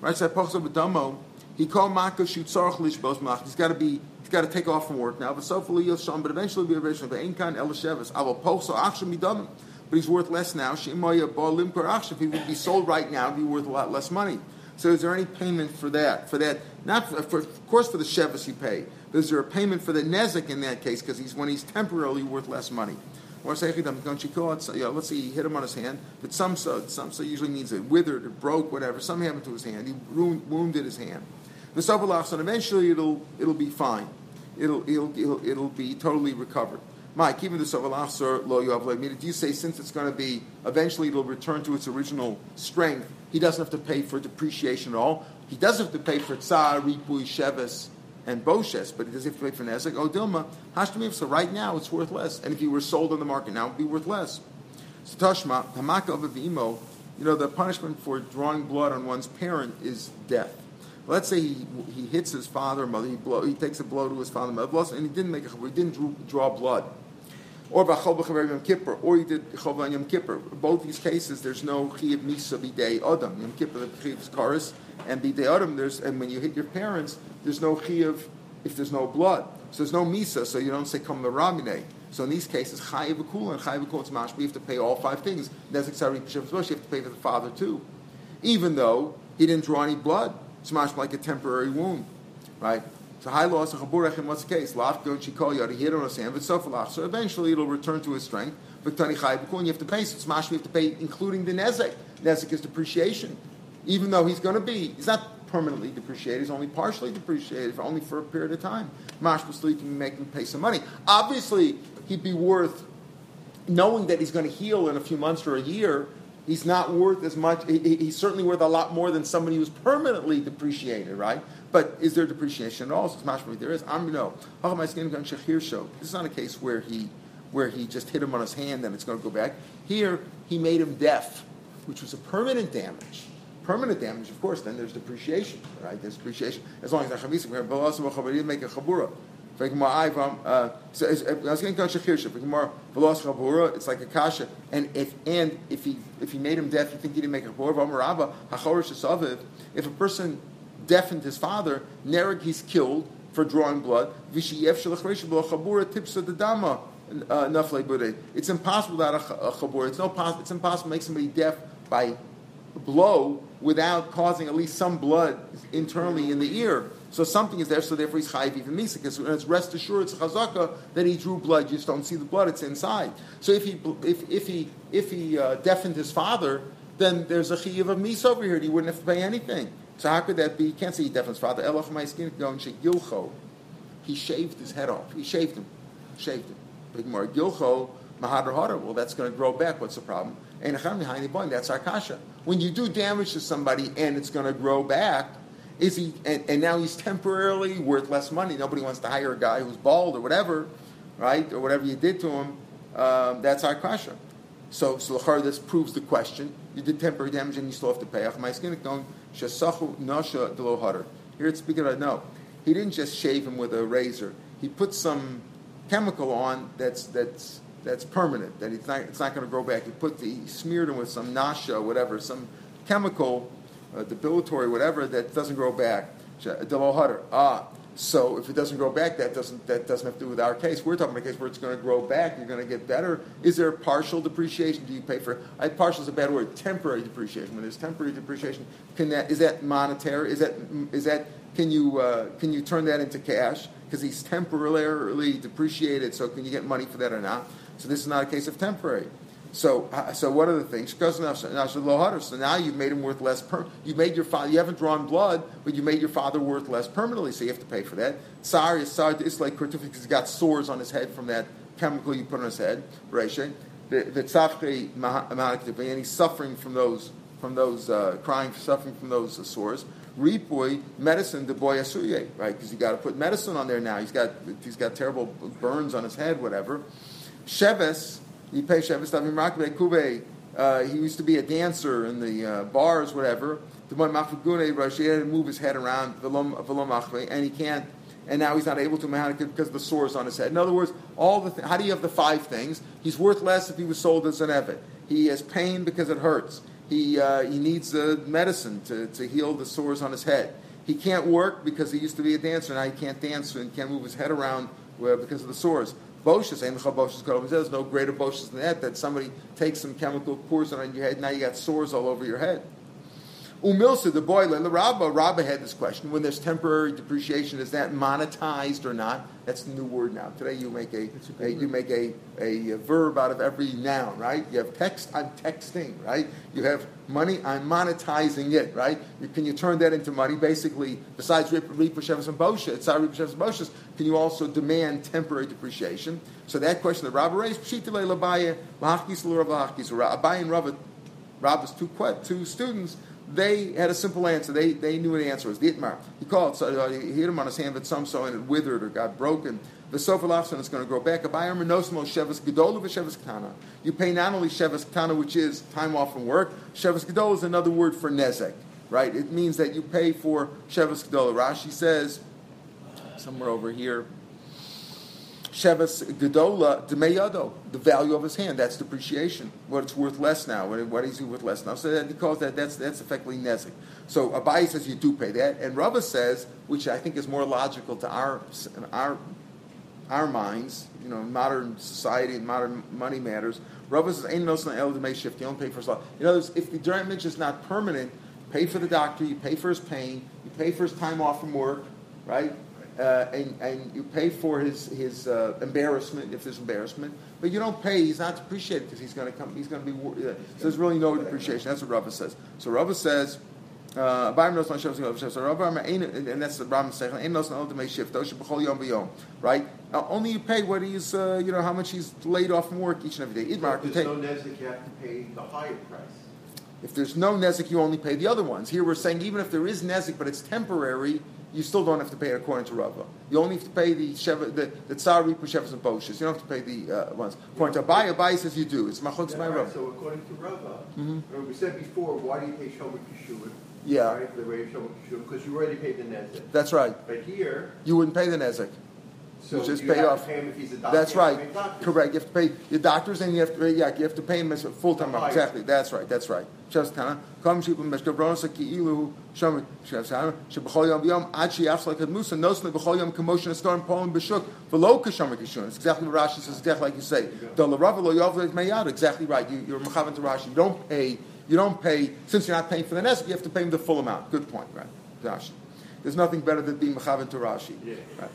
A: Rashi said, "Pochso b'damo." He called Maka shutzarch lishbos mach. He's got to be. He's got to take off from work now. But so but eventually be a rishon. But ain't kan elisheves. I will pochso achshem midamim. But he's worth less now. Shimoya balim korachshem. If he would be sold right now, he'd be worth a lot less money. So is there any payment for that? For that, not for, for of course for the shevis you pay, but is there a payment for the nezek in that case because he's when he's temporarily worth less money? Or say let's see, he hit him on his hand, but some so some so usually means it withered, it broke, whatever. Something happened to his hand. He ruined, wounded his hand. The and eventually it'll it'll be fine. It'll it'll it'll, it'll be totally recovered. Mike, even the Savalachsar lo Yav Do you say since it's going to be eventually it'll return to its original strength, he doesn't have to pay for depreciation at all. He does have to pay for Tsar, Ripui, Sheves, and Boshes, but he doesn't have to pay for Nezek. Oh, Dilma, Hashtamim, so right now it's worth less. And if he were sold on the market now, it would be worth less. So Tashma, Hamaka of Avimo, you know, the punishment for drawing blood on one's parent is death. Let's say he, he hits his father or mother, he, blow, he takes a blow to his father or mother, and he didn't make a he didn't draw blood or Bachol Yom Kippur, or you did Chol Yom Kippur. Both these cases, there's no Chiyav Misa Bidei Adam. Yom Kippur, the Chiyav is Karis, and Bidei Adam, there's, and when you hit your parents, there's no Chiyav if there's no blood. So there's no Misa, so you don't say Kam Ramine. So in these cases, Chayiv Akul and Chayiv Akul Tzmash, you have to pay all five things. Nezek Sari you have to pay for the father too. Even though he didn't draw any blood. Tzmash like a temporary wound, right? So high loss of chaburachim, what's the case? Laf go chikol yada hit on sand, but so So eventually it'll return to its strength. But tani chay b'kun, you have to pay. So smash, We have to pay, including the nezek. Nezek is depreciation, even though he's going to be. He's not permanently depreciated. He's only partially depreciated, for only for a period of time. Mash you can make him pay some money. Obviously, he'd be worth knowing that he's going to heal in a few months or a year. He's not worth as much. He, he's certainly worth a lot more than somebody who's permanently depreciated, right? But is there depreciation at all? So mashma there is. I'm no. Oh, this is not a case where he where he just hit him on his hand and it's going to go back. Here he made him deaf, which was a permanent damage. Permanent damage, of course. Then there's depreciation, right? There's depreciation as long as the chamisa. We didn't make a chabura. Uh, so I was thinking about Shakespeare, about philosopher Boor, it's like a kasha, and if and if he if he made him deaf, you think he didn't make a chabura. If a person deafened his father, Nereg he's killed for drawing blood. Uh, it's impossible without a, chabur. It's, no it's impossible to make somebody deaf by a blow without causing at least some blood internally in the ear. So something is there, so therefore he's chayiv even misa, because it's rest assured it's chazaka that he drew blood. You just don't see the blood; it's inside. So if he if, if he if he uh, deafened his father, then there's a chayiv of misa over here. He wouldn't have to pay anything. So how could that be? You can't say he deafens his father. Eloch skin going gilcho. He shaved his head off. He shaved him. Shaved him. Big more gilcho mahadar hadar. Well, that's going to grow back. What's the problem? And that's our kasha. When you do damage to somebody and it's going to grow back, is he? And, and, now he's temporarily worth less money. Nobody wants to hire a guy who's bald or whatever, right? Or whatever you did to him. Um, that's our kasha. So, so this proves the question. You did temporary damage and you still have to pay. Off my skin. Here it's speaking of no. He didn't just shave him with a razor. He put some chemical on that's that's that's permanent. That it's not it's not going to grow back. He put the, he smeared him with some nasha, whatever, some chemical, uh, whatever that doesn't grow back. Ah, so if it doesn't grow back, that doesn't that doesn't have to do with our case. We're talking about a case where it's going to grow back. You're going to get better. Is there partial depreciation? Do you pay for? I, partial is a bad word. Temporary depreciation. When there's temporary depreciation, can that is that monetary? Is that is that can you uh, can you turn that into cash because he's temporarily depreciated? So can you get money for that or not? So this is not a case of temporary. So, so what are the things? So now you've made him worth less. Per- you made your father. You haven't drawn blood, but you made your father worth less permanently. So you have to pay for that. Sorry, sorry. It's like because he's got sores on his head from that chemical you put on his head. The the tzafkei and he's suffering from those from those uh, crying, suffering from those uh, sores. Ripoy medicine the boy asuye, right? Because you got to put medicine on there now. He's got he's got terrible burns on his head, whatever. Sheves he uh, he used to be a dancer in the uh, bars, whatever. The one machfagune, he had to move his head around, and he can't, and now he's not able to because the sores on his head. In other words, all the th- how do you have the five things? He's worth less if he was sold as an evet. He has pain because it hurts. He, uh, he needs uh, medicine to, to heal the sores on his head. He can't work because he used to be a dancer. Now he can't dance and can't move his head around uh, because of the sores. Boshas, there's no greater boshas than that, that somebody takes some chemical, pours it on your head, now you got sores all over your head. Umilsa, the boy, the Rabba, Rabba had this question: when there's temporary depreciation, is that monetized or not? That's the new word now. Today you make a,
B: a
A: a you make a, a, verb out of every noun, right? You have text, I'm texting, right? You have money, I'm monetizing it, right? You, can you turn that into money? Basically, besides Ripa Shevas and Bosha, it's Shevas and Bosha, can you also demand temporary depreciation? So that question that Rabba raised, Pshitale Labaya, Lahakis Lurava Abai and Rabba, Rabba's two, two students they had a simple answer. They, they knew the answer was. The Itmar. He called, so uh, he hit him on his hand but some so and it withered or got broken. The Sofalafson is going to grow back. You pay not only Shevas Ketana, which is time off from work, Shevas Gedol is another word for Nezek, right? It means that you pay for Shevas Gedol. Rashi says, somewhere over here, Shevas Gedola Demeyado, the value of his hand. That's depreciation. What it's worth less now. What, is he worth less now? So that he calls that that's that's effectively nezik. So Abai says you do pay that, and Rava says, which I think is more logical to our our our minds, you know, modern society and modern money matters. Rava says, "Ain't no el may shift. You don't pay for his law." In other words, if the damage is not permanent, pay for the doctor, you pay for his pain, you pay for his time off from work, right? Uh, and, and you pay for his, his uh, embarrassment if there's embarrassment, but you don't pay. He's not depreciated because he's going to come. He's going to be. Uh, so there's really no depreciation. That's what Rava says. So Rava says. Uh, and that's the Ram saying, right? Uh, only you pay what he's, uh, you know, how much he's laid off from work each and every day.
C: So if there's no nezik, you have to pay the higher price.
A: If there's no nezik, you only pay the other ones. Here we're saying even if there is nezik, but it's temporary, you still don't have to pay it according to Rava. You only have to pay the sheva, the, the tsar ripa shevas and boshas. You don't have to pay the uh, ones. According to Abai, Abai says you do. It's machloks
C: yeah, right,
A: Rava.
C: So according to Rava, mm-hmm. we said before, why do you pay shomer kishuvah?
A: Yeah.
C: Right, the way of because you already paid the nezek.
A: That's right.
C: But here,
A: you wouldn't pay the nezek.
C: So
A: just
C: you
A: pay off.
C: pay him if he's a doctor.
A: That's right. Correct. You have to pay your doctors, and you have to pay, yeah, you have to pay him as a full time. Exactly. That's right. That's right. Just kind of come sheep and meshkavronos ki'ilu shom shevsana shebechol yom yom ad sheyafs like a musa nosne bechol yom commotion storm poem b'shuk v'lo kishom kishun. It's exactly what Rashi says. Exactly like you say. The l'rava lo yovle meyad. Exactly right. You, you're mechavan to Rashi. You don't pay. You don't pay since you're not paying for the nest. You have to pay him the full amount. Good point. Right. Rashi. There's nothing better than being mechavan to Rashi.
C: Yeah.
A: Right.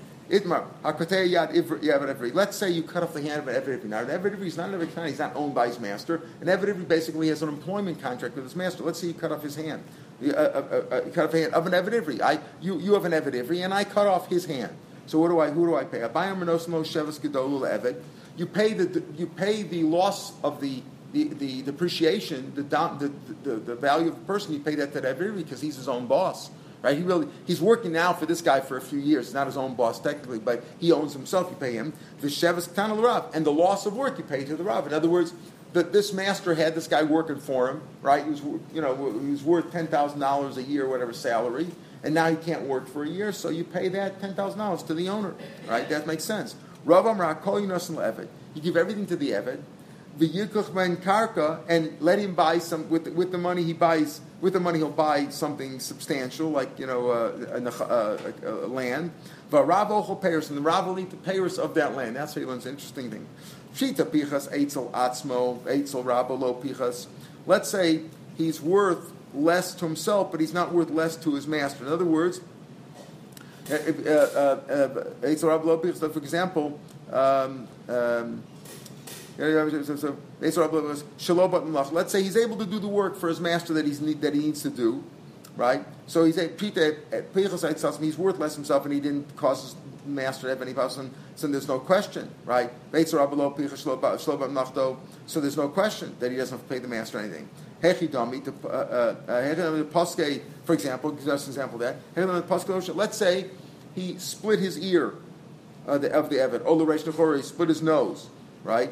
A: Ivri. Let's say you cut off the hand of an Eved Ivri. Now, an Eved Ivri is not an Eved Ivri, he's not owned by his master. An Eved Ivri basically has an employment contract with his master. Let's say you cut off his hand. You, uh, uh, uh, cut off the hand of an Eved Ivri. I, you, you have an Eved Ivri, and I cut off his hand. So what do I, who do I pay? Eved. You pay the, you pay the loss of the the, the depreciation, the, the, the, the, value of the person, you pay that to that because he's his own boss. Right? He really he's working now for this guy for a few years. He's not his own boss technically, but he owns himself. You pay him the shevas tanal rav, and the loss of work you pay to the rav. In other words, that this master had this guy working for him. Right? He was you know he was worth ten thousand dollars a year, whatever salary, and now he can't work for a year. So you pay that ten thousand dollars to the owner. Right? That makes sense. Rav Amra kol eved. You give everything to the eved. Ben karka and let him buy some with with the money he buys with the money, he'll buy something substantial, like you know, uh, a, uh, a, a, a land. V'rav payers, and the Rav will the payers of that land. That's how he learns. Interesting thing. Shita pichas eitzel atzmo eitzel rabolo pichas. Let's say he's worth less to himself, but he's not worth less to his master. In other words, uh, uh, pichas. for example, um, um, Let's say he's able to do the work for his master that, he's, that he needs to do, right? So he's he's worth less himself and he didn't cause his master to have any problem, so there's no question, right? So there's no question that he doesn't have to pay the master anything. Uh, uh, uh, for example, just an example that. Let's say he split his ear of the Eved, he split his nose, right?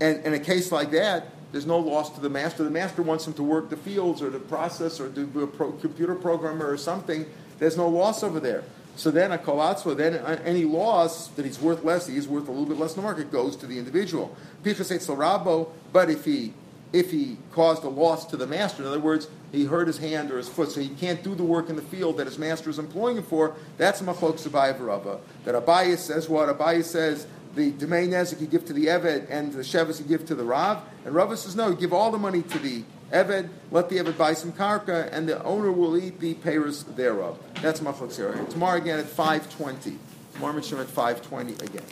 A: And in a case like that, there's no loss to the master. The master wants him to work the fields or the process or to be a pro- computer programmer or something. There's no loss over there. So then a kolatzva, then any loss that he's worth less, he's worth a little bit less in the market, goes to the individual. Pichas etzel rabo, but if he if he caused a loss to the master, in other words, he hurt his hand or his foot, so he can't do the work in the field that his master is employing him for, that's machlok v'rava. That Abayis says what? Abayis says the domain Nezik you give to the Eved and the Shevis you give to the Rav. And Rav says, no, give all the money to the Eved, let the Eved buy some karka, and the owner will eat the payers thereof. That's Machlok Tomorrow again at 520. Tomorrow at 520 again.